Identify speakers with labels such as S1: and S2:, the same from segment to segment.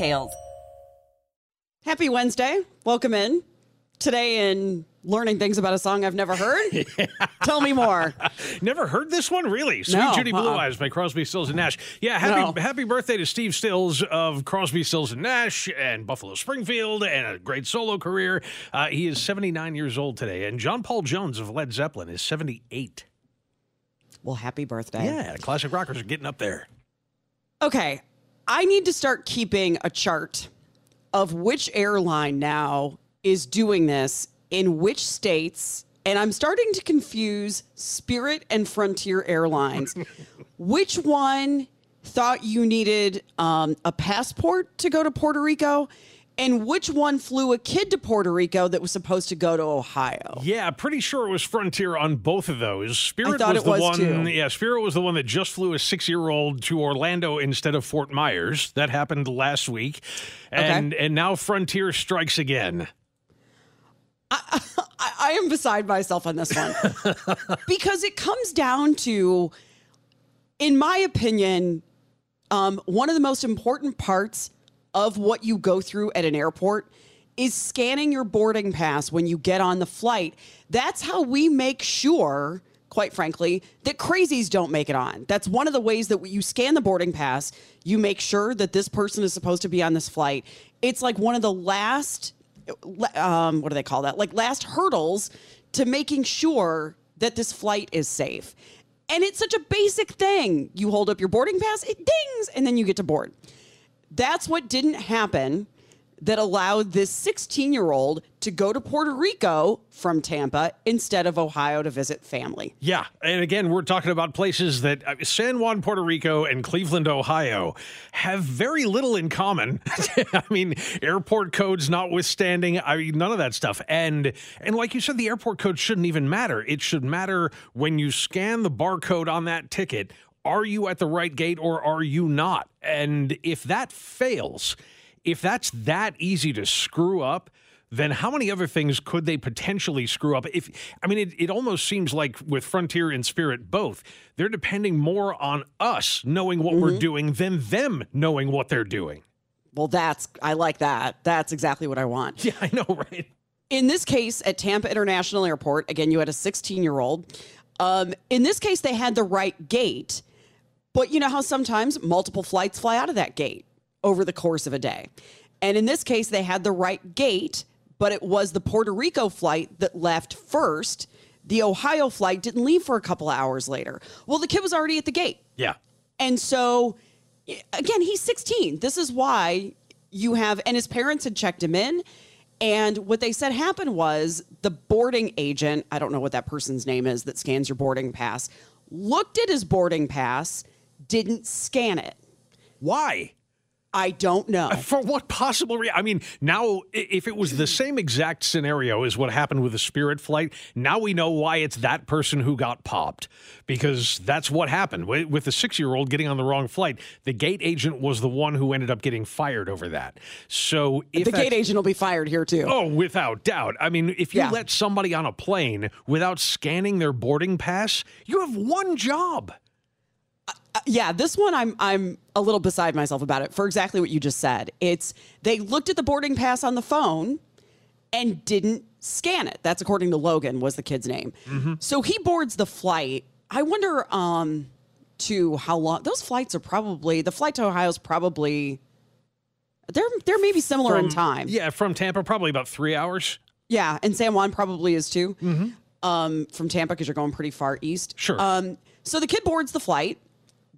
S1: details.
S2: Happy Wednesday. Welcome in. Today in learning things about a song I've never heard. yeah. Tell me more.
S3: never heard this one, really? Suite no, Judy uh-uh. Blue Eyes by Crosby, Stills and Nash. Yeah, happy no. happy birthday to Steve Stills of Crosby, Stills and Nash and Buffalo Springfield and a great solo career. Uh, he is 79 years old today, and John Paul Jones of Led Zeppelin is 78.
S2: Well, happy birthday.
S3: Yeah, classic rockers are getting up there.
S2: Okay, I need to start keeping a chart of which airline now is doing this in which states. And I'm starting to confuse Spirit and Frontier Airlines. which one thought you needed um, a passport to go to Puerto Rico? And which one flew a kid to Puerto Rico that was supposed to go to Ohio?
S3: Yeah, pretty sure it was Frontier on both of those. Spirit was the was one. Too. Yeah, Spirit was the one that just flew a six-year-old to Orlando instead of Fort Myers. That happened last week, and okay. and now Frontier strikes again.
S2: I, I, I am beside myself on this one because it comes down to, in my opinion, um, one of the most important parts of what you go through at an airport is scanning your boarding pass when you get on the flight. That's how we make sure, quite frankly, that crazies don't make it on. That's one of the ways that you scan the boarding pass, you make sure that this person is supposed to be on this flight. It's like one of the last, um, what do they call that? Like last hurdles to making sure that this flight is safe. And it's such a basic thing. You hold up your boarding pass, it dings, and then you get to board. That's what didn't happen that allowed this 16 year old to go to Puerto Rico from Tampa instead of Ohio to visit family.
S3: Yeah. And again, we're talking about places that uh, San Juan, Puerto Rico, and Cleveland, Ohio have very little in common. I mean, airport codes notwithstanding, I mean, none of that stuff. And, and like you said, the airport code shouldn't even matter. It should matter when you scan the barcode on that ticket are you at the right gate or are you not? And if that fails, if that's that easy to screw up, then how many other things could they potentially screw up? If I mean, it, it almost seems like with Frontier and Spirit both, they're depending more on us knowing what mm-hmm. we're doing than them knowing what they're doing.
S2: Well, that's I like that. That's exactly what I want.
S3: Yeah, I know, right?
S2: In this case, at Tampa International Airport, again, you had a 16 year old. Um, in this case, they had the right gate but you know how sometimes multiple flights fly out of that gate over the course of a day. And in this case, they had the right gate, but it was the Puerto Rico flight that left first. The Ohio flight didn't leave for a couple of hours later. Well, the kid was already at the gate.
S3: Yeah.
S2: And so, again, he's 16. This is why you have, and his parents had checked him in. And what they said happened was the boarding agent, I don't know what that person's name is that scans your boarding pass, looked at his boarding pass didn't scan it.
S3: Why?
S2: I don't know.
S3: For what possible reason? I mean, now, if it was the same exact scenario as what happened with the Spirit flight, now we know why it's that person who got popped because that's what happened with the six year old getting on the wrong flight. The gate agent was the one who ended up getting fired over that. So,
S2: the gate agent will be fired here too.
S3: Oh, without doubt. I mean, if you yeah. let somebody on a plane without scanning their boarding pass, you have one job.
S2: Uh, yeah, this one I'm I'm a little beside myself about it for exactly what you just said. It's they looked at the boarding pass on the phone and didn't scan it. That's according to Logan was the kid's name. Mm-hmm. So he boards the flight. I wonder um to how long those flights are probably the flight to Ohio is probably They're they're maybe similar in time.
S3: Yeah, from Tampa, probably about three hours.
S2: Yeah, and San Juan probably is too. Um, from Tampa because you're going pretty far east.
S3: Sure.
S2: Um, so the kid boards the flight,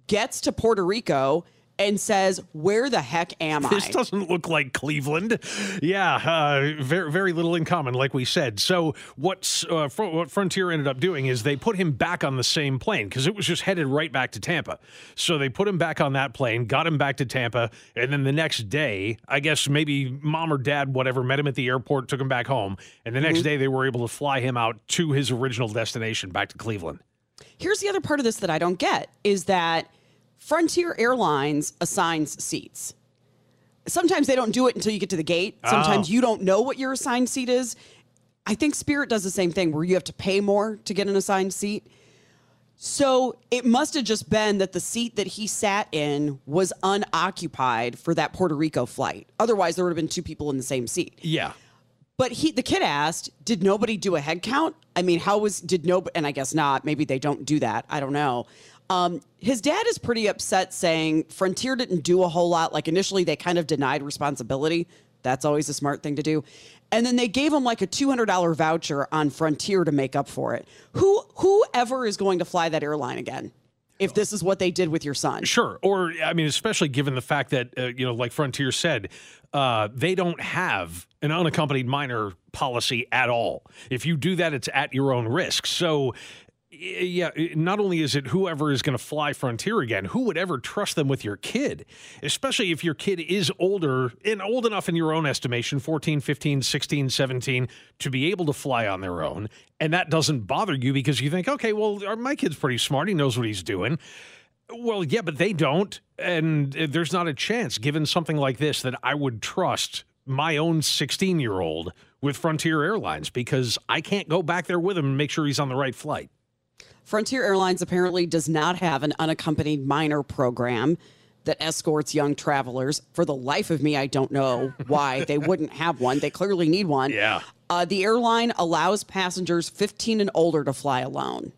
S2: gets to Puerto Rico, and says, "Where the heck am I?"
S3: This doesn't look like Cleveland. Yeah, uh, very very little in common, like we said. So what's uh, fr- what Frontier ended up doing is they put him back on the same plane because it was just headed right back to Tampa. So they put him back on that plane, got him back to Tampa, and then the next day, I guess maybe mom or dad, whatever, met him at the airport, took him back home, and the next day they were able to fly him out to his original destination, back to Cleveland.
S2: Here's the other part of this that I don't get is that Frontier Airlines assigns seats. Sometimes they don't do it until you get to the gate. Sometimes oh. you don't know what your assigned seat is. I think Spirit does the same thing where you have to pay more to get an assigned seat. So it must have just been that the seat that he sat in was unoccupied for that Puerto Rico flight. Otherwise, there would have been two people in the same seat.
S3: Yeah.
S2: But he, the kid asked, did nobody do a head count? I mean, how was, did nobody, and I guess not. Maybe they don't do that. I don't know. Um, his dad is pretty upset saying Frontier didn't do a whole lot. Like initially, they kind of denied responsibility. That's always a smart thing to do. And then they gave him like a $200 voucher on Frontier to make up for it. Who, whoever is going to fly that airline again? If this is what they did with your son.
S3: Sure. Or, I mean, especially given the fact that, uh, you know, like Frontier said, uh, they don't have an unaccompanied minor policy at all. If you do that, it's at your own risk. So, yeah, not only is it whoever is going to fly Frontier again, who would ever trust them with your kid? Especially if your kid is older and old enough in your own estimation 14, 15, 16, 17 to be able to fly on their own. And that doesn't bother you because you think, okay, well, my kid's pretty smart. He knows what he's doing. Well, yeah, but they don't. And there's not a chance, given something like this, that I would trust my own 16 year old with Frontier Airlines because I can't go back there with him and make sure he's on the right flight.
S2: Frontier Airlines apparently does not have an unaccompanied minor program that escorts young travelers. For the life of me, I don't know why they wouldn't have one. They clearly need one.
S3: Yeah.
S2: Uh, the airline allows passengers 15 and older to fly alone.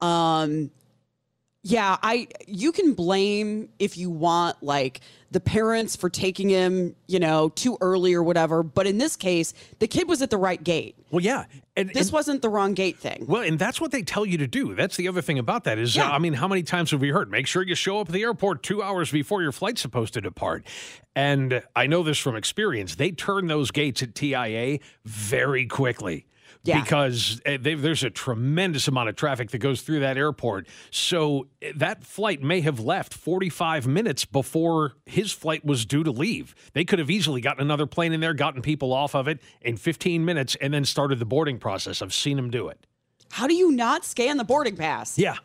S2: Um, yeah, I you can blame if you want like the parents for taking him, you know, too early or whatever. But in this case, the kid was at the right gate.
S3: Well, yeah. And,
S2: This
S3: and-
S2: wasn't the wrong gate thing.
S3: Well, and that's what they tell you to do. That's the other thing about that is, uh, I mean, how many times have we heard? Make sure you show up at the airport two hours before your flight's supposed to depart. And I know this from experience. They turn those gates at TIA very quickly.
S2: Yeah.
S3: Because uh, they, there's a tremendous amount of traffic that goes through that airport. So uh, that flight may have left 45 minutes before his flight was due to leave. They could have easily gotten another plane in there, gotten people off of it in 15 minutes, and then started the boarding process. I've seen them do it.
S2: How do you not scan the boarding pass?
S3: Yeah.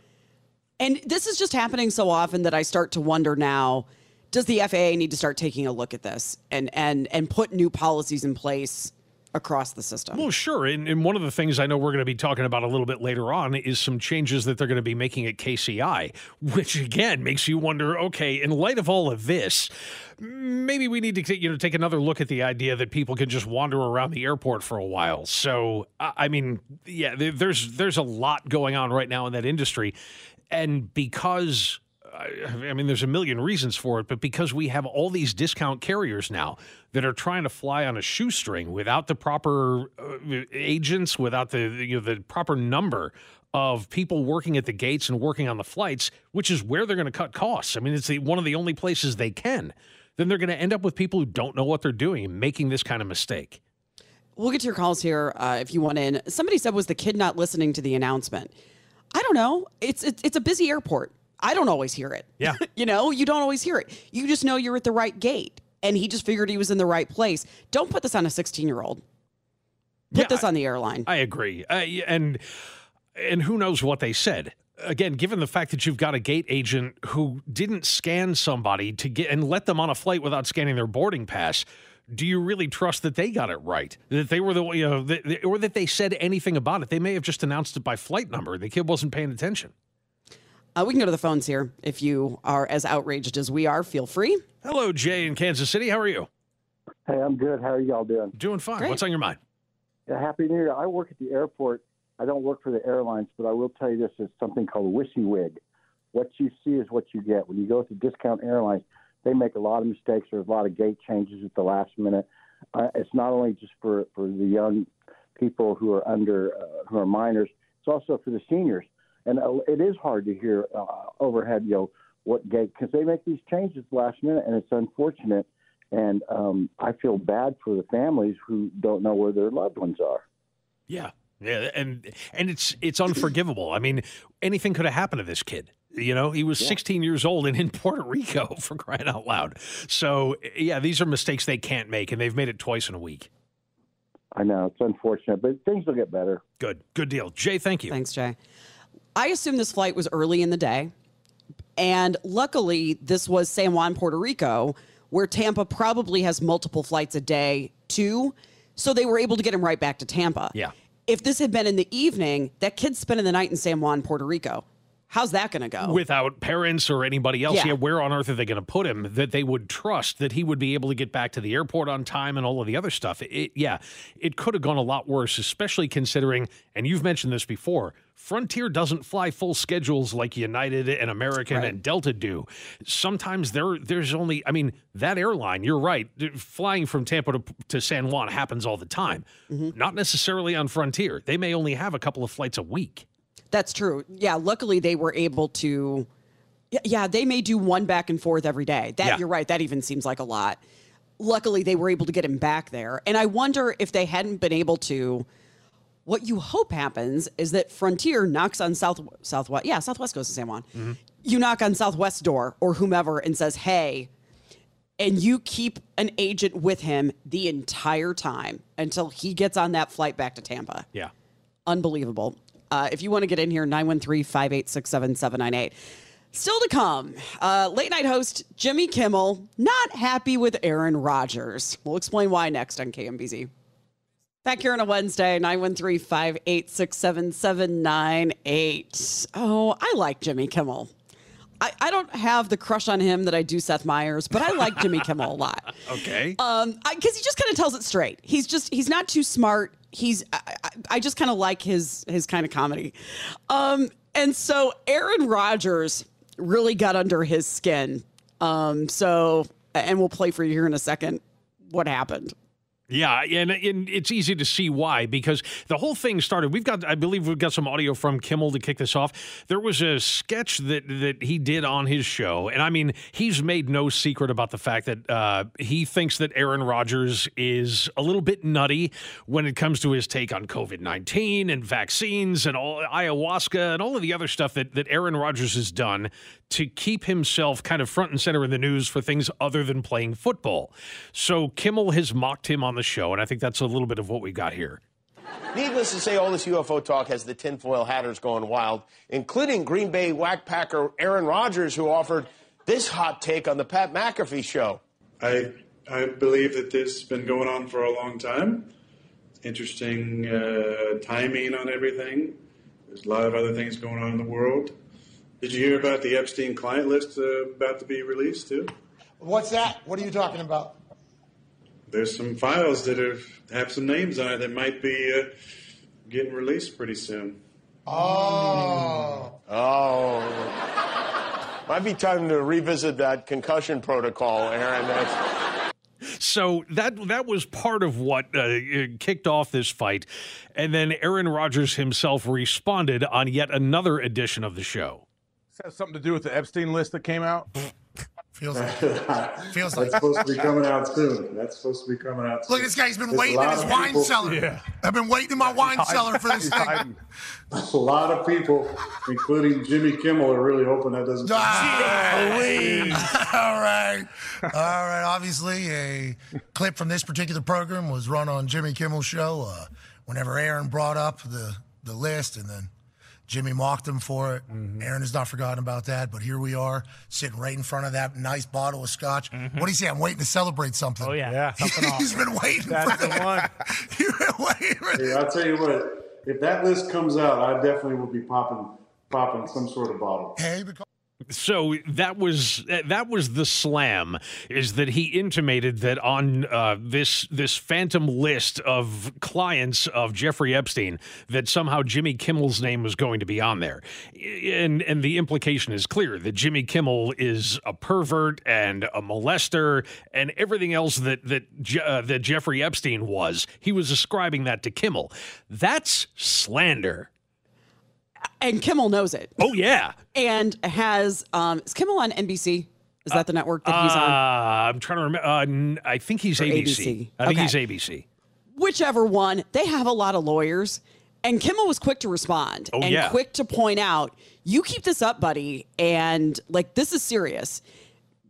S2: And this is just happening so often that I start to wonder now, does the FAA need to start taking a look at this and and and put new policies in place across the system?
S3: Well, sure. And, and one of the things I know we're going to be talking about a little bit later on is some changes that they're going to be making at KCI, which again makes you wonder okay, in light of all of this, maybe we need to you know take another look at the idea that people can just wander around the airport for a while. So, I I mean, yeah, there's there's a lot going on right now in that industry. And because I mean, there's a million reasons for it, but because we have all these discount carriers now that are trying to fly on a shoestring without the proper uh, agents, without the you know the proper number of people working at the gates and working on the flights, which is where they're going to cut costs. I mean, it's the, one of the only places they can. Then they're going to end up with people who don't know what they're doing making this kind of mistake.
S2: We'll get to your calls here uh, if you want in. Somebody said, was the kid not listening to the announcement? I don't know. It's it's, it's a busy airport. I don't always hear it.
S3: Yeah.
S2: you know, you don't always hear it. You just know you're at the right gate. And he just figured he was in the right place. Don't put this on a 16 year old. Put
S3: Yeah,
S2: this on the airline.
S3: I agree. Uh, and and who knows what they said. Again, given the fact that you've got a gate agent who didn't scan somebody to get and let them on a flight without scanning their boarding pass, do you really trust that they got it right? That they were the you know, that- or that they said anything about it? They may have just announced it by flight number. The kid wasn't paying attention.
S2: Uh, we can go to the phones here. If you are as outraged as we are, feel free.
S3: Hello, Jay in Kansas City. How are you?
S4: Hey, I'm good. How are y'all doing?
S3: Doing fine.
S2: Great.
S3: What's on your mind?
S4: Yeah, Happy New Year. I work at the airport. I don't work for the airlines, but I will tell you this is something called WYSIWYG. What you see is what you get. When you go to discount airlines, they make a lot of mistakes. There's a lot of gate changes at the last minute. Uh, it's not only just for for the young people who are under uh, who are minors. It's also for the seniors, and uh, it is hard to hear uh, overhead. You know what gate because they make these changes last minute, and it's unfortunate. And um, I feel bad for the families who don't know where their loved ones are.
S3: Yeah. Yeah, and and it's it's unforgivable. I mean, anything could have happened to this kid. You know, he was yeah. 16 years old and in Puerto Rico for crying out loud. So, yeah, these are mistakes they can't make, and they've made it twice in a week.
S4: I know it's unfortunate, but things will get better.
S3: Good, good deal, Jay. Thank you.
S2: Thanks, Jay. I assume this flight was early in the day, and luckily, this was San Juan, Puerto Rico, where Tampa probably has multiple flights a day too. So they were able to get him right back to Tampa.
S3: Yeah
S2: if this had been in the evening, that kid's spending the night in San Juan, Puerto Rico. How's that going to go?
S3: Without parents or anybody else, yeah. yeah where on earth are they going to put him that they would trust that he would be able to get back to the airport on time and all of the other stuff? It, yeah, it could have gone a lot worse, especially considering, and you've mentioned this before, Frontier doesn't fly full schedules like United and American right. and Delta do. Sometimes there there's only I mean that airline, you're right, flying from Tampa to, to San Juan happens all the time. Mm-hmm. Not necessarily on Frontier. They may only have a couple of flights a week.
S2: That's true. Yeah, luckily they were able to yeah, they may do one back and forth every day. That yeah. you're right, that even seems like a lot. Luckily they were able to get him back there. And I wonder if they hadn't been able to what you hope happens is that Frontier knocks on South Southwest. Yeah, Southwest goes to San Juan. Mm-hmm. You knock on Southwest door or whomever and says, "Hey," and you keep an agent with him the entire time until he gets on that flight back to Tampa.
S3: Yeah,
S2: unbelievable. Uh, if you want to get in here, 913 586 7798. Still to come, uh, late night host Jimmy Kimmel not happy with Aaron Rodgers. We'll explain why next on KMBZ. Back here on a Wednesday, 913 586 7798. Oh, I like Jimmy Kimmel. I, I don't have the crush on him that I do Seth Meyers, but I like Jimmy Kimmel a lot.
S3: Okay.
S2: Um, because he just kind of tells it straight. He's just he's not too smart. He's I, I just kind of like his his kind of comedy. Um, and so Aaron Rodgers really got under his skin. Um, so and we'll play for you here in a second what happened.
S3: Yeah, and, and, it's easy to see why because the whole thing started. We've got, I believe, we've got some audio from Kimmel to kick this off. There was a sketch that that he did on his show, and I mean, he's made no secret about the fact that uh, he thinks that Aaron Rodgers is a little bit nutty when it comes to his take on COVID nineteen and vaccines and all ayahuasca and all of the other stuff that that Aaron Rodgers has done to keep himself kind of front and center in the news for things other than playing football. So Kimmel has mocked him on the show, and I think that's a little bit of what we got here.
S5: Needless to say, all this UFO talk has the tinfoil hatters going wild, including Green Bay whackpacker Aaron Rodgers, who offered this hot take on the Pat McAfee show.
S6: I I believe that this has been going on for a long time. Interesting uh, timing on everything. There's a lot of other things going on in the world. Did you hear about the Epstein client list uh, about to be released too?
S7: What's that? What are you talking about?
S6: There's some files that have, have some names on it that might be uh, getting released pretty soon.
S7: Oh.
S5: Oh. Might be time to revisit that concussion protocol, Aaron. That's...
S3: So that that was part of what uh, kicked off this fight, and then Aaron Rodgers himself responded on yet another edition of the show
S8: has something to do with the Epstein list that came out?
S7: Feels like. feels
S6: like. That's supposed to be coming out soon. That's supposed to be coming out soon.
S7: Look, this guy's been There's waiting in his wine people, cellar. Yeah. I've been waiting in my wine cellar for this thing.
S6: A lot of people, including Jimmy Kimmel, are really hoping that doesn't.
S7: Ah, All right. All right. Obviously, a clip from this particular program was run on Jimmy Kimmel's show uh, whenever Aaron brought up the, the list and then Jimmy mocked him for it. Mm-hmm. Aaron has not forgotten about that. But here we are, sitting right in front of that nice bottle of scotch. Mm-hmm. What do you say? I'm waiting to celebrate something.
S8: Oh yeah, yeah.
S7: He's been waiting.
S8: That's
S7: for
S8: the that. one.
S7: He's been waiting.
S6: Hey, I'll tell you what. If that list comes out, I definitely will be popping popping some sort of bottle.
S7: Hey, because.
S3: So that was that was the slam is that he intimated that on uh, this this phantom list of clients of Jeffrey Epstein that somehow Jimmy Kimmel's name was going to be on there, and and the implication is clear that Jimmy Kimmel is a pervert and a molester and everything else that that uh, that Jeffrey Epstein was. He was ascribing that to Kimmel. That's slander
S2: and Kimmel knows it.
S3: Oh yeah,
S2: and has um, is Kimmel on NBC? Is that the network that he's on?
S3: Uh, I'm trying to remember. Uh, I think he's ABC.
S2: ABC.
S3: I think
S2: Okay.
S3: he's ABC.
S2: Whichever one, they have a lot of lawyers. And Kimmel was quick to respond
S3: Oh,
S2: and
S3: yeah.
S2: quick to point out, you keep this up, buddy. And like, this is serious.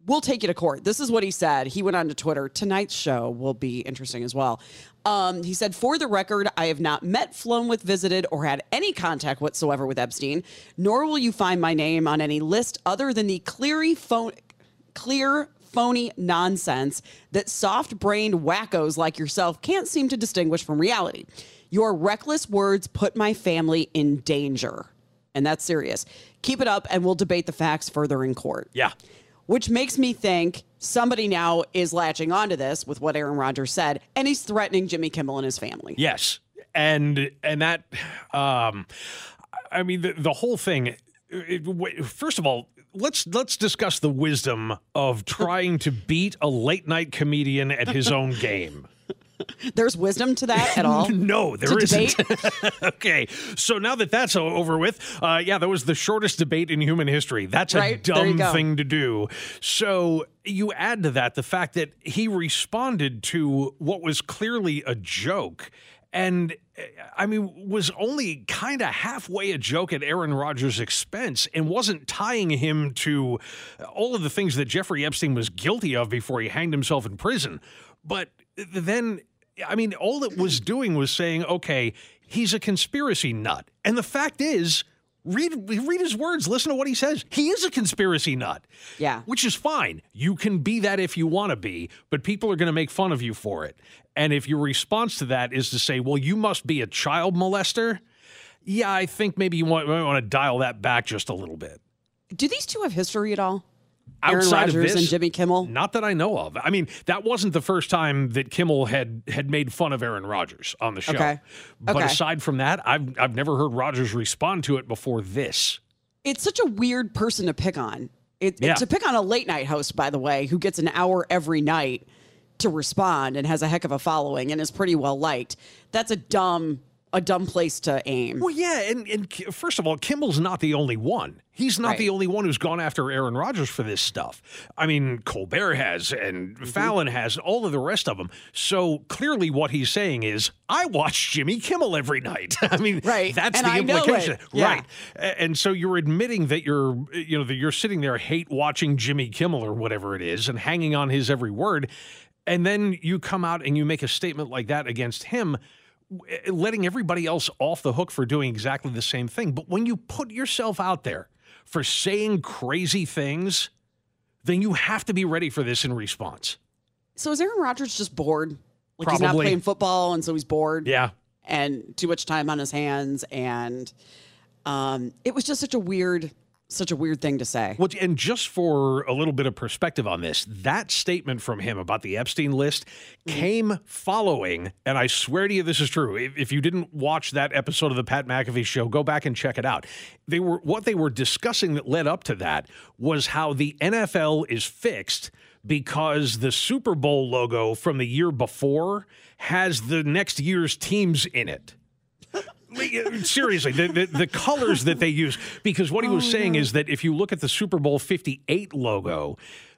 S2: We'll take you to court. This is what he said. He went on to Twitter. Tonight's show will be interesting as well. Um, he said, For the record, I have not met, flown with, visited, or had any contact whatsoever with Epstein, nor will you find my name on any list other than the cleary phone, clear phony nonsense that soft brained wackos like yourself can't seem to distinguish from reality. Your reckless words put my family in danger. And that's serious. Keep it up and we'll debate the facts further in court.
S3: Yeah.
S2: Which makes me think somebody now is latching onto this with what Aaron Rodgers said, and he's threatening Jimmy Kimmel and his family.
S3: Yes, and and that, um, I mean, the the whole thing. It, first of all, let's let's discuss the wisdom of trying to beat a late night comedian at his own game.
S2: There's wisdom to that at all?
S3: no, there isn't. okay, so now that that's over with, uh, yeah, that was the shortest debate in human history. That's a
S2: Right,
S3: dumb thing to do. So you add to that the fact that he responded to what was clearly a joke. And uh, I mean, was only kind of halfway a joke at Aaron Rodgers' expense and wasn't tying him to all of the things that Jeffrey Epstein was guilty of before he hanged himself in prison. But then, I mean, all it was doing was saying, okay, he's a conspiracy nut. And the fact is, read read his words, listen to what he says. He is a conspiracy nut.
S2: Yeah.
S3: Which is fine. You can be that if you want to be, but people are going to make fun of you for it. And if your response to that is to say, well, you must be a child molester, yeah, I think maybe you want, might want to dial that back just a little bit.
S2: Do these two have history at all? Aaron
S3: Outside of
S2: Rodgers
S3: this,
S2: and Jimmy Kimmel?
S3: Not that I know of. I mean, that wasn't the first time that Kimmel had had made fun of Aaron Rodgers on the show.
S2: Okay.
S3: But
S2: Okay.
S3: aside from that, I've I've never heard Rodgers respond to it before this.
S2: It's such a weird person to pick on. It,
S3: Yeah.
S2: To pick on a late night host, by the way, who gets an hour every night to respond and has a heck of a following and is pretty well liked. That's a dumb, a dumb place to aim.
S3: Well, yeah, and, and first of all, Kimmel's not the only one. He's not
S2: Right.
S3: the only one who's gone after Aaron Rodgers for this stuff. I mean, Colbert has, and
S2: Mm-hmm.
S3: Fallon has, all of the rest of them. So clearly, what he's saying is, I watch Jimmy Kimmel every night. I mean,
S2: Right,
S3: That's
S2: and
S3: the
S2: I
S3: implication.
S2: Yeah.
S3: right? And so you're admitting that you're, you know, that you're sitting there hate watching Jimmy Kimmel or whatever it is, and hanging on his every word, and then you come out and you make a statement like that against him letting everybody else off the hook for doing exactly the same thing. But when you put yourself out there for saying crazy things, then you have to be ready for this in response.
S2: So is Aaron Rodgers just bored? Like he's not
S3: Probably.
S2: playing football, and so he's bored.
S3: Yeah.
S2: and too much time on his hands, and um, it was just such a weird, such a weird thing to say.
S3: Well, and just for a little bit of perspective on this, that statement from him about the Epstein list mm-hmm. came following, and I swear to you, this is true. If, if you didn't watch that episode of the Pat McAfee show, go back and check it out. They were what they were discussing that led up to that was how the NFL is fixed because the Super Bowl logo from the year before has the next year's teams in it. Seriously, the, the, the colors that they use, because what he was oh, saying is that if you look at the Super Bowl 58 logo,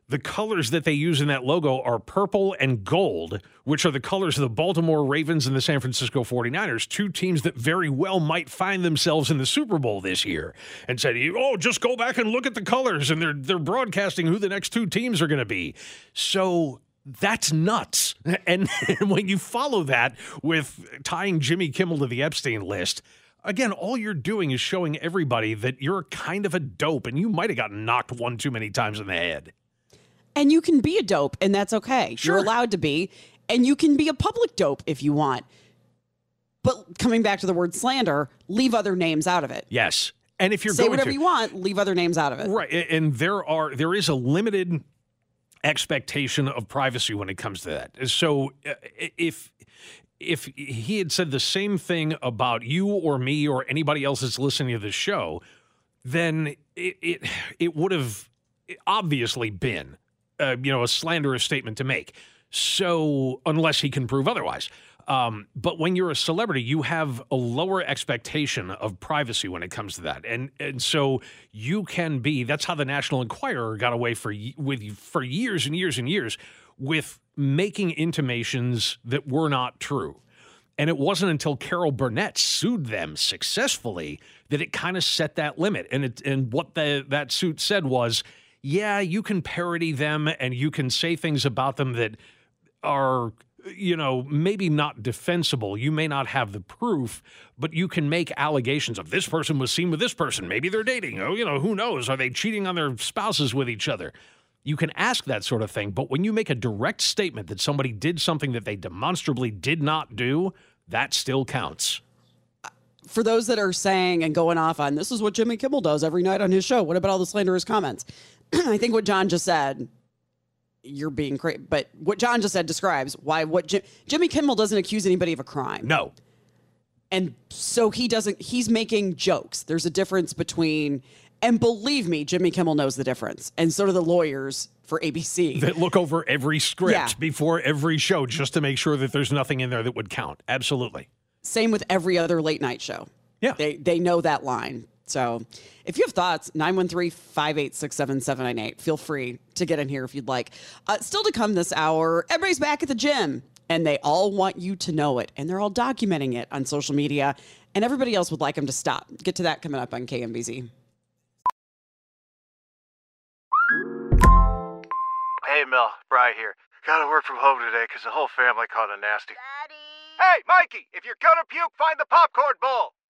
S3: the colors that they use in that logo are purple and gold, which are the colors of the Baltimore Ravens and the San Francisco 49ers, two teams that very well might find themselves in the Super Bowl this year. And said, oh, just go back and look at the colors, and they're, they're broadcasting who the next two teams are going to be. So that's nuts. And, when you follow that with tying Jimmy Kimmel to the Epstein list, again, all you're doing is showing everybody that you're kind of a dope and you might have gotten knocked one too many times in the head.
S2: And you can be a dope, and that's okay.
S3: Sure.
S2: You're allowed to be, and you can be a public dope if you want. But coming back to the word slander, leave other names out of it.
S3: Yes. And if you're
S2: say
S3: going
S2: whatever
S3: to,
S2: you want, leave other names out of it.
S3: Right. And there are there is a limited expectation of privacy when it comes to that. So uh, if if he had said the same thing about you or me or anybody else that's listening to this show, then it it, it would have obviously been uh, you know a slanderous statement to make. So unless he can prove otherwise. Um, but when you're a celebrity, you have a lower expectation of privacy when it comes to that, and and so you can be. That's how the National Enquirer got away for with for years and years and years with making intimations that were not true. And it wasn't until Carol Burnett sued them successfully that it kind of set that limit. And it and what the that suit said was, yeah, you can parody them and you can say things about them that are you know maybe not defensible. You may not have the proof but you can make allegations of this person was seen with this person. Maybe they're dating. Oh you know who knows? Are they cheating on their spouses with each other? You can ask that sort of thing but when you make a direct statement that somebody did something that they demonstrably did not do that still counts.
S2: For those that are saying and going off on this is what Jimmy Kimmel does every night on his show. What about all the slanderous comments? I think what John just said, you're being crazy. But what John just said describes why what Jim, Jimmy Kimmel doesn't accuse anybody of a crime.
S3: no
S2: And so he doesn't, he's making jokes. There's a difference between, and believe me, Jimmy Kimmel knows the difference. And so do the lawyers for ABC.
S3: that look over every script
S2: Yeah.
S3: before every show just to make sure that there's nothing in there that would count absolutely
S2: Same with every other late night show.
S3: Yeah.
S2: They they know that line. So if you have thoughts, 913-586-7798. Feel free to get in here if you'd like. Uh, still to come this hour, everybody's back at the gym and they all want you to know it. And they're all documenting it on social media. And everybody else would like them to stop. Get to that coming up on KMBZ.
S9: Hey, Mel, Bry here. Gotta work from home today because the whole family caught a nasty. Daddy! Hey, Mikey, if you're gonna puke, find the popcorn bowl!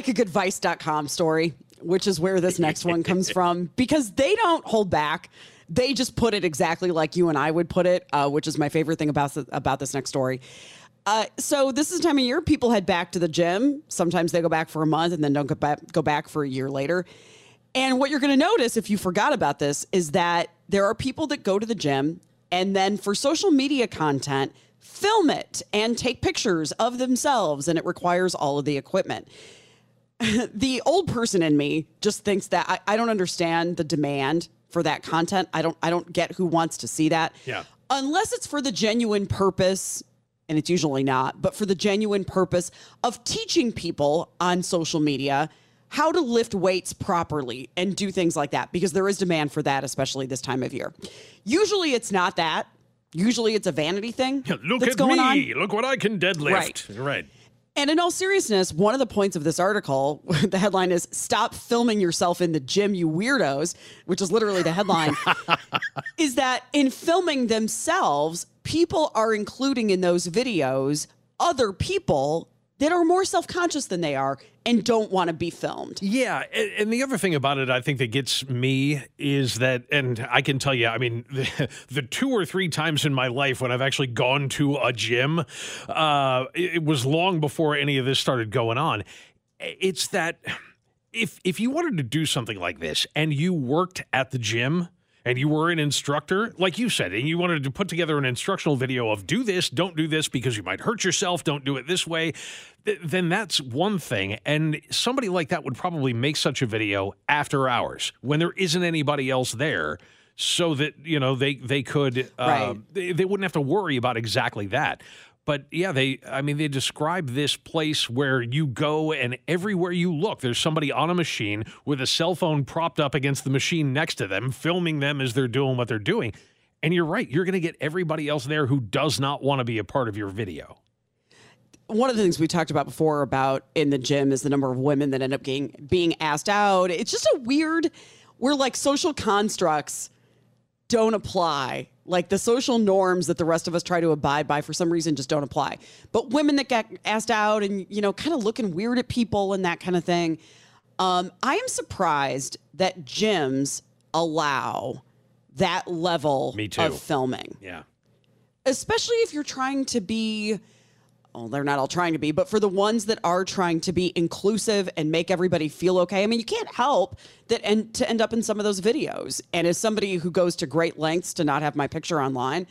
S2: Like a good Vice.com story, which is where this next one comes from, because they don't hold back. They just put it exactly like you and I would put it, uh, which is my favorite thing about, th- about this next story. Uh, so this is the time of year people head back to the gym. Sometimes they go back for a month and then don't go back, go back for a year later. And what you're going to notice if you forgot about this is that there are people that go to the gym and then for social media content, film it and take pictures of themselves, and it requires all of the equipment the old person in me just thinks that I, I don't understand the demand for that content. I don't I don't get who wants to see that.
S3: Yeah.
S2: Unless it's for the genuine purpose, and it's usually not, but for the genuine purpose of teaching people on social media how to lift weights properly and do things like that because there is demand for that especially this time of year. Usually it's not that. Usually it's a vanity thing.
S3: Look
S2: that's
S3: at
S2: going
S3: me.
S2: on.
S3: Look what I can deadlift.
S2: Right.
S3: right.
S2: And in all seriousness, one of the points of this article, the headline is Stop Filming Yourself in the Gym, You Weirdos, which is literally the headline, is that in filming themselves, people are including in those videos other people that are more self conscious than they are and don't want to be filmed.
S3: Yeah, and, the other thing about it, I think that gets me is that, and I can tell you, I mean, the, the two or three times in my life when I've actually gone to a gym, uh, it, it was long before any of this started going on. It's that if if you wanted to do something like this and you worked at the gym and you were an instructor, like you said, and you wanted to put together an instructional video of do this, don't do this because you might hurt yourself, don't do it this way, th- then that's one thing. And somebody like that would probably make such a video after hours when there isn't anybody else there. So that you know they they could uh,
S2: Right.
S3: they, they wouldn't have to worry about exactly that. But yeah, they I mean they describe this place where you go and everywhere you look, there's somebody on a machine with a cell phone propped up against the machine next to them, filming them as they're doing what they're doing. And you're right, you're going to get everybody else there who does not want to be a part of your video.
S2: one of the things we talked about before about in the gym is the number of women that end up getting being asked out. It's just a weird where like social constructs don't apply. Like the social norms that the rest of us try to abide by for some reason just don't apply. But women that get asked out and you know kind of looking weird at people and that kind of thing. Um, I am surprised that gyms allow that level
S3: Me too.
S2: of filming
S3: Yeah.
S2: especially if you're trying to be well they're not all trying to be but for the ones that are trying to be inclusive and make everybody feel okay i mean you can't help that and to end up in some of those videos and as somebody who goes to great lengths to not have my picture online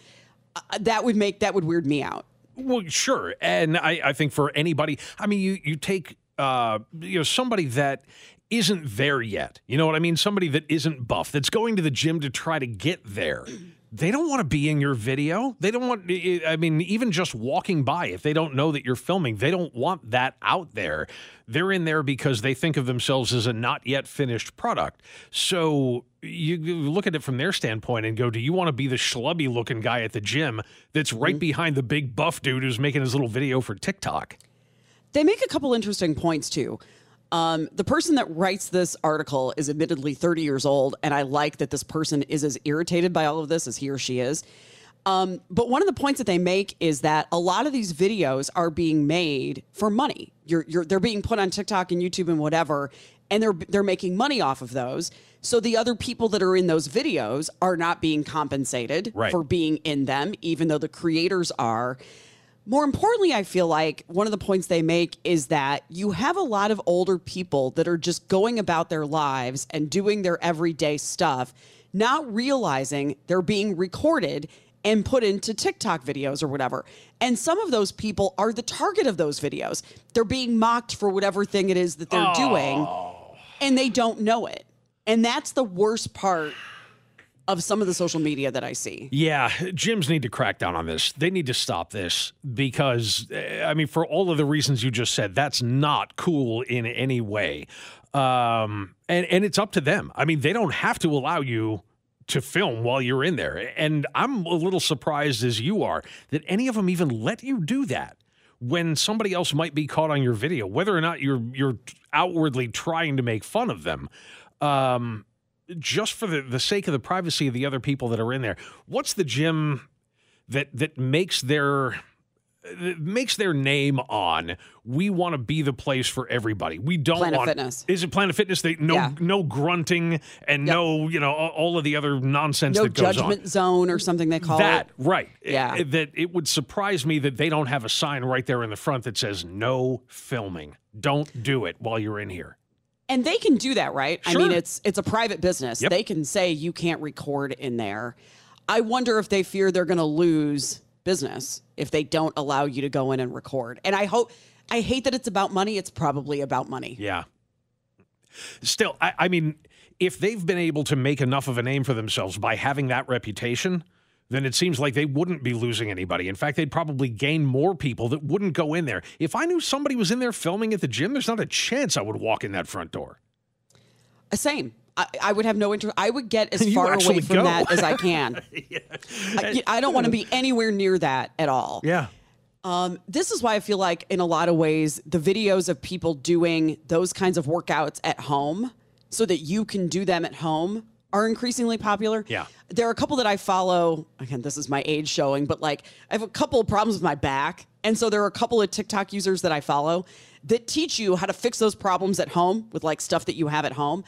S2: uh, that would make that would weird me out
S3: Well, sure, and I, I think for anybody, I mean, you you take uh, you know somebody that isn't there yet. You know what I mean? Somebody that isn't buff, that's going to the gym to try to get there. They don't want to be in your video. They don't want. I mean, even just walking by, if they don't know that you're filming, they don't want that out there. They're in there because they think of themselves as a not yet finished product. So you look at it from their standpoint and go, do you want to be the schlubby looking guy at the gym that's right mm-hmm. behind the big buff dude who's making his little video for TikTok?
S2: they make a couple interesting points too. Um, the person that writes this article is admittedly 30 years old, and I like that this person is as irritated by all of this as he or she is. Um, but one of the points that they make is that a lot of these videos are being made for money. You're, you're, they're being put on TikTok and YouTube and whatever, and they're they're making money off of those. So the other people that are in those videos are not being compensated
S3: Right.
S2: for being in them, even though the creators are. More importantly, I feel like one of the points they make is that you have a lot of older people that are just going about their lives and doing their everyday stuff, not realizing they're being recorded and put into TikTok videos or whatever. And some of those people are the target of those videos. They're being mocked for whatever thing it is that they're doing, and they don't know it. And that's the worst part of some of the social media that I see.
S3: Yeah, gyms need to crack down on this. They need to stop this because, eh, I mean, for all of the reasons you just said, that's not cool in any way. Um, and and it's up to them. I mean, they don't have to allow you to film while you're in there. And I'm a little surprised as you are that any of them even let you do that when somebody else might be caught on your video, whether or not you're you're outwardly trying to make fun of them. Um, just for the, the sake of the privacy of the other people that are in there. What's the gym that that makes their that makes their name on we want to be the place for everybody. We don't
S2: Planet
S3: want
S2: Fitness.
S3: Is it Planet Fitness? They no
S2: Yeah.
S3: no grunting and no, you know, all- of the other nonsense
S2: No
S3: that goes on
S2: judgment zone or something they call
S3: that
S2: it.
S3: right
S2: Yeah.
S3: Eh, that it would surprise me that they don't have a sign right there in the front that says no filming don't do it while you're in here
S2: And they can do that, right? I mean, it's it's a private business.
S3: Yep.
S2: They can say you can't record in there. I wonder if they fear they're going to lose business if they don't allow you to go in and record. And I hope I hate that it's about money. It's probably about money.
S3: yeah still I, I mean if they've been able to make enough of a name for themselves by having that reputation then it seems like they wouldn't be losing anybody. In fact, they'd probably gain more people that wouldn't go in there. If I knew somebody was in there filming at the gym, there's not a chance I would walk in that front door.
S2: Uh, Same. I, I would have no interest. I would get as far away from
S3: go.
S2: that as I can. I, I don't want to be anywhere near that at all.
S3: Yeah.
S2: Um, this is why I feel like, in a lot of ways, the videos of people doing those kinds of workouts at home so that you can do them at home are increasingly popular.
S3: Yeah.
S2: There are a couple that I follow. Again, this is my age showing, but like I have a couple of problems with my back. And so there are a couple of TikTok users that I follow that teach you how to fix those problems at home with like stuff that you have at home.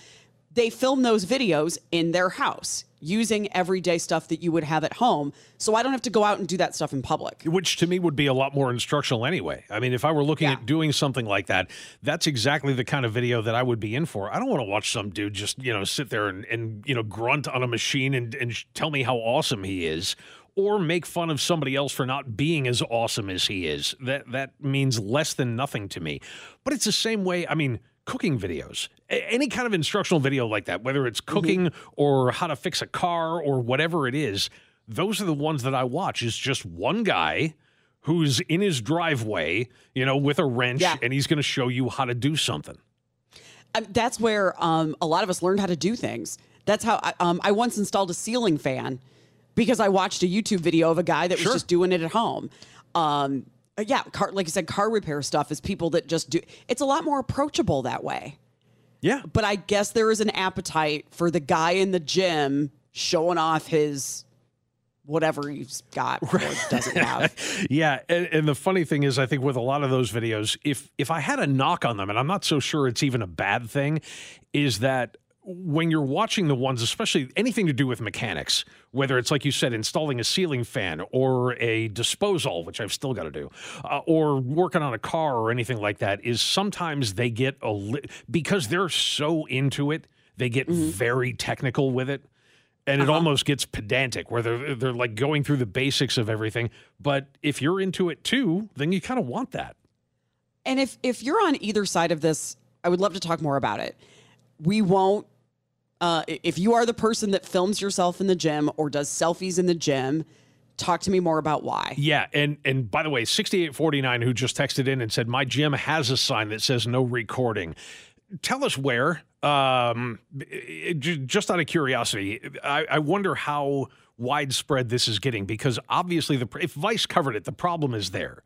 S2: They film those videos in their house using everyday stuff that you would have at home. So I don't have to go out and do that stuff in public.
S3: Which to me would be a lot more instructional anyway. I mean, if I were looking at doing something like that, that's exactly the kind of video that I would be in for. I don't want to watch some dude just, you know, sit there and, and you know, grunt on a machine and, and tell me how awesome he is. Or make fun of somebody else for not being as awesome as he is. That that means less than nothing to me. But it's the same way. I mean, cooking videos, A- any kind of instructional video like that, whether it's cooking or how to fix a car or whatever it is, those are the ones that I watch. Is just one guy who's in his driveway, you know, with a wrench,
S2: Yeah.
S3: and he's going to show you how to do something.
S2: Um, that's where um, a lot of us learned how to do things. That's how I, um, I once installed a ceiling fan because I watched a YouTube video of a guy that was
S3: Sure.
S2: just doing it at home. Um, uh, yeah, car, like you said, car repair stuff is people that just do. It's a lot more approachable that way.
S3: Yeah.
S2: But I guess there is an appetite for the guy in the gym showing off his whatever he's got or doesn't have.
S3: yeah, and, and the funny thing is, I think with a lot of those videos, if if I had a knock on them, and I'm not so sure it's even a bad thing, is that when you're watching the ones, especially anything to do with mechanics, whether it's like you said, installing a ceiling fan or a disposal, which I've still got to do, uh, or working on a car or anything like that, is sometimes they get a li- because they're so into it, they get very technical with it and it almost gets pedantic where they're they're like going through the basics of everything but if you're into it too then you kind of want that
S2: And if if you're on either side of this, I would love to talk more about it. We won't. Uh, if you are the person that films yourself in the gym or does selfies in the gym, talk to me more about why.
S3: yeah and and by the way 6849 who just texted in and said my gym has a sign that says no recording tell us where um just out of curiosity I, I wonder how widespread this is getting because obviously the if vice covered it the problem is there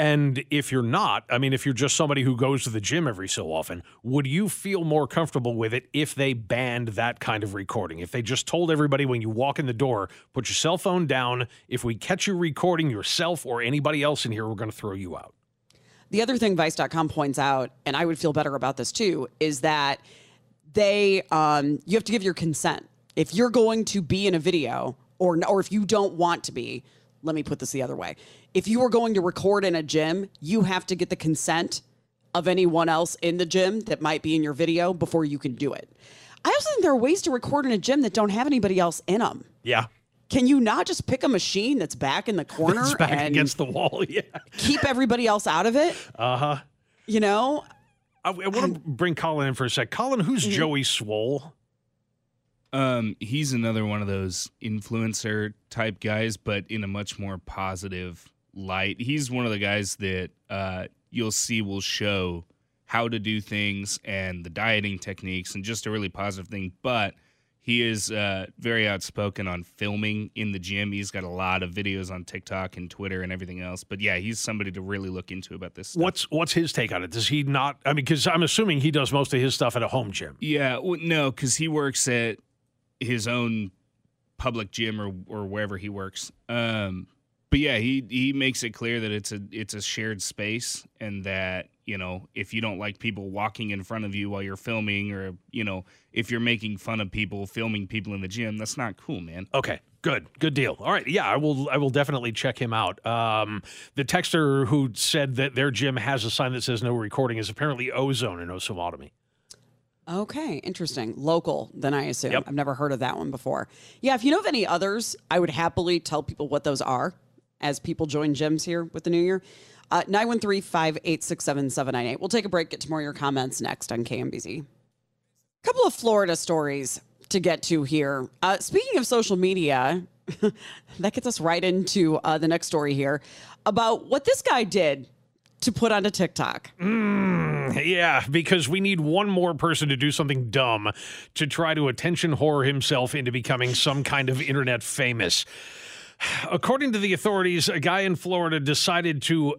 S3: And if you're not, I mean, if you're just somebody who goes to the gym every so often, would you feel more comfortable with it if they banned that kind of recording? If they just told everybody when you walk in the door, put your cell phone down. If we catch you recording yourself or anybody else in here, we're going to throw you out.
S2: The other thing Vice.com points out, and I would feel better about this too, is that they um, you have to give your consent if you're going to be in a video, or or if you don't want to be. Let me put this the other way: if you are going to record in a gym, you have to get the consent of anyone else in the gym that might be in your video before you can do it. I also think there are ways to record in a gym that don't have anybody else in them.
S3: Yeah.
S2: Can you not just pick a machine that's back in the corner
S3: It's back
S2: and
S3: against the wall. Yeah.
S2: keep everybody else out of it?
S3: Uh huh.
S2: You know,
S3: I, I want to bring Colin in for a sec. Colin, who's
S2: Mm-hmm.
S3: Joey Swoll?
S10: Um, he's another one of those influencer type guys, but in a much more positive light. He's one of the guys that uh, you'll see will show how to do things and the dieting techniques and just a really positive thing. But he is uh, very outspoken on filming in the gym. He's got a lot of videos on TikTok and Twitter and everything else. But yeah, he's somebody to really look into about this stuff.
S3: What's what's his take on it? Does he not? I mean, because I'm assuming he does most of his stuff at a home gym.
S10: Yeah, well, no, because he works at his own public gym or or wherever he works. Um, but yeah, he he makes it clear that it's a it's a shared space, and that you know if you don't like people walking in front of you while you're filming, or you know if you're making fun of people filming people in the gym, that's not cool, man.
S3: Okay, good, good deal. All right, yeah, I will. I will definitely check him out. Um, the texter who said that their gym has a sign that says no recording is apparently Ozone in Osawatomie.
S2: Okay, interesting. Local, then I assume.
S3: Yep.
S2: I've never heard of that one before. Yeah, if you know of any others, I would happily tell people what those are as people join gyms here with the new year. Uh, 913 586 7798. We'll take a break, get to more of your comments next on KMBZ. A couple of Florida stories to get to here. Uh, speaking of social media, that gets us right into uh, the next story here about what this guy did to put onto TikTok.
S3: Mm, yeah, because we need one more person to do something dumb to try to attention whore himself into becoming some kind of internet famous. According to the authorities, a guy in Florida decided to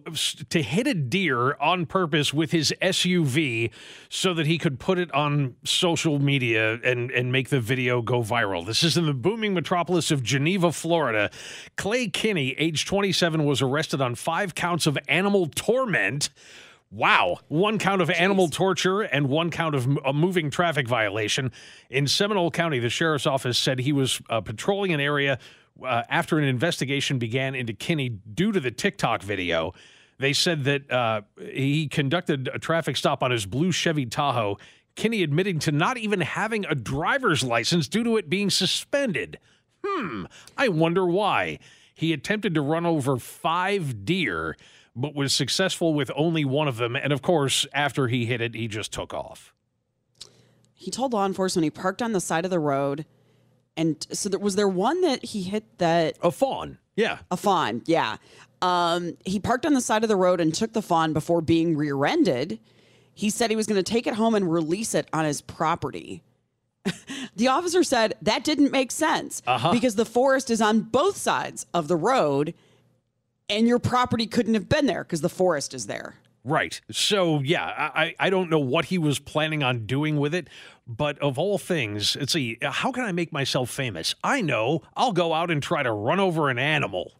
S3: to hit a deer on purpose with his SUV so that he could put it on social media and and make the video go viral. This is in the booming metropolis of Geneva, Florida. Clay Kinney, age 27, was arrested on 5 counts of animal torment. Wow. One count of animal torture and one count of a moving traffic violation. In Seminole County, the sheriff's office said he was uh, patrolling an area uh, after an investigation began into Kinney due to the TikTok video. They said that uh, he conducted a traffic stop on his blue Chevy Tahoe. Kinney admitting to not even having a driver's license due to it being suspended. Hmm, I wonder why. He attempted to run over five deer, but was successful with only one of them. And of course, after he hit it, he just took off.
S2: He told law enforcement he parked on the side of the road. And so there was there one that he hit that
S3: A fawn. Yeah.
S2: a fawn, yeah. Um, he parked on the side of the road and took the fawn before being rear-ended. He said he was going to take it home and release it on his property. the officer said that didn't make sense
S3: Uh-huh.
S2: because the forest is on both sides of the road and your property couldn't have been there because the forest is there.
S3: Right. So yeah, I I- I don't know what he was planning on doing with it, but of all things, let's see, how can I make myself famous? I know. I'll go out and try to run over an animal.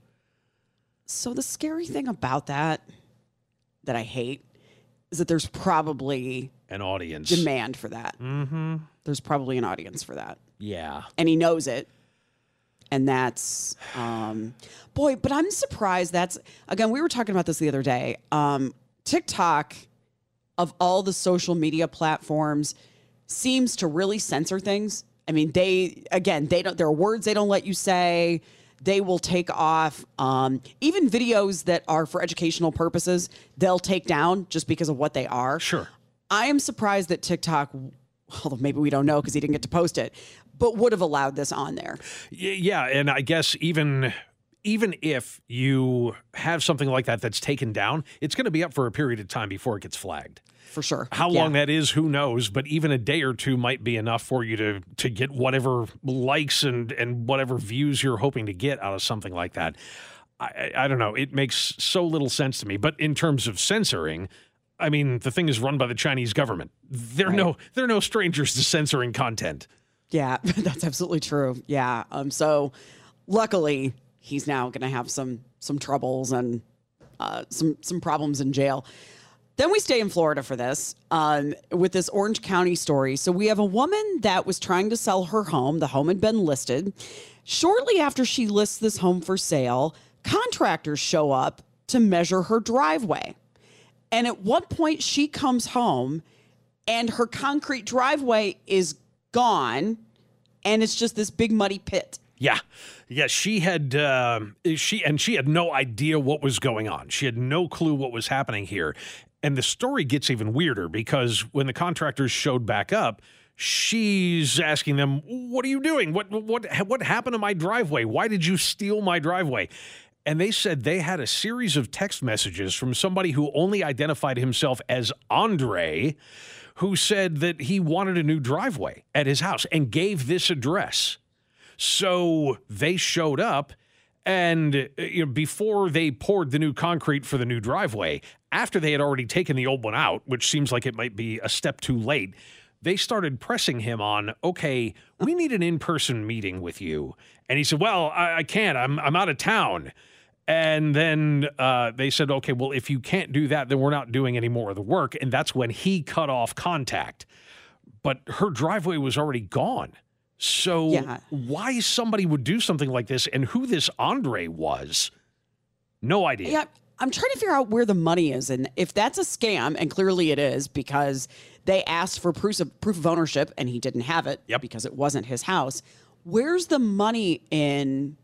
S2: So the scary thing about that that I hate is that there's probably
S3: An audience.
S2: demand for that.
S3: Mm-hmm.
S2: There's probably an audience for that.
S3: Yeah.
S2: and he knows it. And that's um boy, but I'm surprised that's again, we were talking about this the other day. Um TikTok of all the social media platforms seems to really censor things. I mean, they again, they don't there are words they don't let you say. They will take off um, even videos that are for educational purposes. They'll take down just because of what they are.
S3: Sure.
S2: I am surprised that TikTok, although maybe we don't know because he didn't get to post it, but would have allowed this on there.
S3: Yeah, and I guess even even if you have something like that that's taken down, it's going to be up for a period of time before it gets flagged.
S2: For sure.
S3: How
S2: Yeah.
S3: long that is, who knows? But even a day or two might be enough for you to to get whatever likes and and whatever views you're hoping to get out of something like that. I, I I don't know. It makes so little sense to me. But in terms of censoring, I mean, the thing is run by the Chinese government. They're no they're no strangers to censoring content.
S2: Yeah, that's absolutely true. Yeah. Um. So, luckily, he's now going to have some some troubles and uh, some some problems in jail. Then we stay in Florida for this um, with this Orange County story. So we have a woman that was trying to sell her home. The home had been listed. Shortly after she lists this home for sale, contractors show up to measure her driveway. And at one point, she comes home and her concrete driveway is gone and it's just this big muddy pit.
S3: Yeah, yeah. She had um, she and she had no idea what was going on. She had no clue what was happening here. And the story gets even weirder because when the contractors showed back up, she's asking them, "What are you doing? What what what happened to my driveway? Why did you steal my driveway?" And they said they had a series of text messages from somebody who only identified himself as Andre, who said that he wanted a new driveway at his house and gave this address. So they showed up, and uh, you know, before they poured the new concrete for the new driveway, after they had already taken the old one out, which seems like it might be a step too late, they started pressing him on, okay, we need an in person meeting with you. And he said, well, I, I can't, I'm, I'm out of town. And then uh, they said, okay, well, if you can't do that, then we're not doing any more of the work. And that's when he cut off contact. But her driveway was already gone. So
S2: Yeah.
S3: why somebody would do something like this and who this Andre was, no idea.
S2: Yeah, I'm trying to figure out where the money is, and if that's a scam, and clearly it is because they asked for proof of proof of ownership and he didn't have it because it wasn't his house. Where's the money in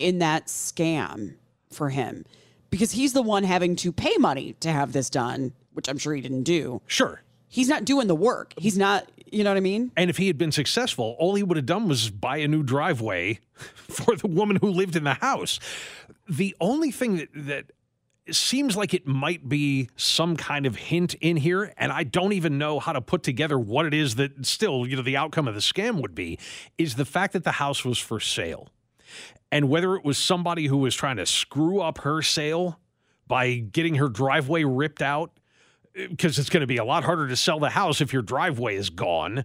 S2: in that scam for him? Because he's the one having to pay money to have this done, which I'm sure he didn't do.
S3: Sure.
S2: He's not doing the work. He's not, you know what I mean?
S3: And if he had been successful, all he would have done was buy a new driveway for the woman who lived in the house. The only thing that, that seems like it might be some kind of hint in here, and I don't even know how to put together what it is that still, you know, the outcome of the scam would be, is the fact that the house was for sale. And whether it was somebody who was trying to screw up her sale by getting her driveway ripped out, because it's going to be a lot harder to sell the house if your driveway is gone.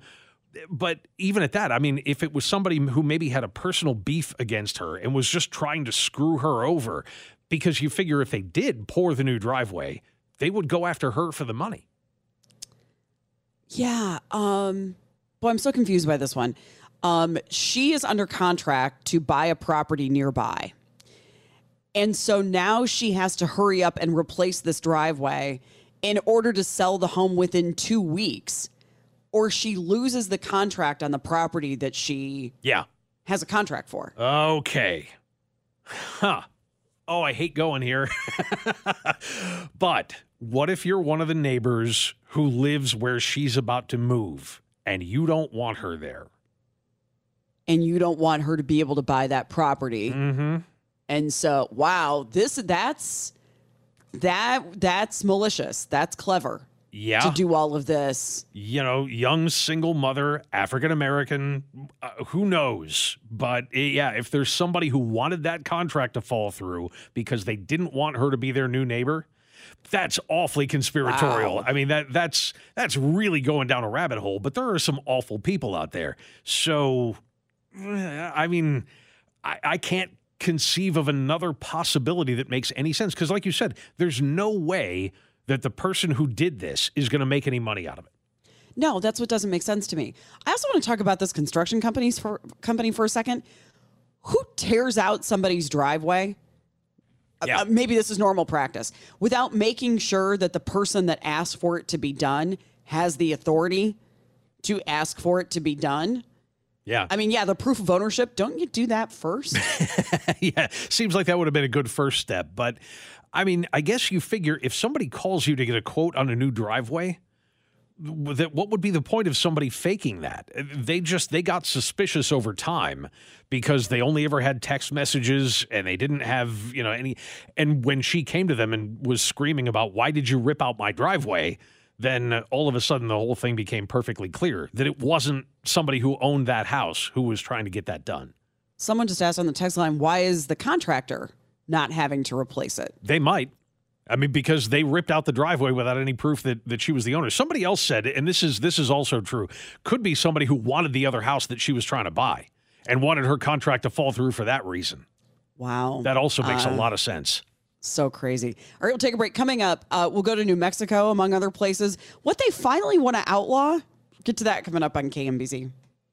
S3: But even at that, I mean, if it was somebody who maybe had a personal beef against her and was just trying to screw her over, because you figure if they did pour the new driveway, they would go after her for the money.
S2: Yeah. Um, boy, I'm so confused by this one. Um, she is under contract to buy a property nearby. And so now she has to hurry up and replace this driveway in order to sell the home within two weeks, or she loses the contract on the property that she
S3: Yeah.
S2: has a contract for.
S3: Okay. Huh. Oh, I hate going here. but what if you're one of the neighbors who lives where she's about to move and you don't want her there?
S2: And you don't want her to be able to buy that property.
S3: Mm-hmm.
S2: And so, wow, this that's that that's malicious. That's clever.
S3: Yeah.
S2: To do all of this.
S3: you know, young single mother, African American, uh, who knows? But eh, yeah, if there's somebody who wanted that contract to fall through because they didn't want her to be their new neighbor, that's awfully conspiratorial.
S2: Wow.
S3: I mean that that's that's really going down a rabbit hole. But there are some awful people out there. So, eh, I mean, I, I can't conceive of another possibility that makes any sense because, like you said, there's no way that the person who did this is going to make any money out of it.
S2: No, that's what doesn't make sense to me. I also want to talk about this construction companies for company for a second. Who tears out somebody's driveway? Uh,
S3: Yeah.
S2: uh, maybe this is normal practice without making sure that the person that asked for it to be done has the authority to ask for it to be done.
S3: Yeah.
S2: I mean, yeah, the proof of ownership, don't you do that first?
S3: yeah, seems like that would have been a good first step. But I mean, I guess you figure if somebody calls you to get a quote on a new driveway, that what would be the point of somebody faking that? They just they got suspicious over time because they only ever had text messages and they didn't have, you know, any and when she came to them and was screaming about why did you rip out my driveway? Then all of a sudden the whole thing became perfectly clear that it wasn't somebody who owned that house who was trying to get that done.
S2: Someone just asked on the text line, why is the contractor not having to replace it?
S3: They might. I mean, because they ripped out the driveway without any proof that, that she was the owner. Somebody else said, and this is this is also true, could be somebody who wanted the other house that she was trying to buy and wanted her contract to fall through for that reason.
S2: Wow.
S3: That also makes a
S2: Uh,
S3: lot of sense.
S2: So crazy. All right, we'll take a break. Coming up, uh, we'll go to New Mexico, among other places. What they finally want to outlaw. Get to that coming up on KMBZ.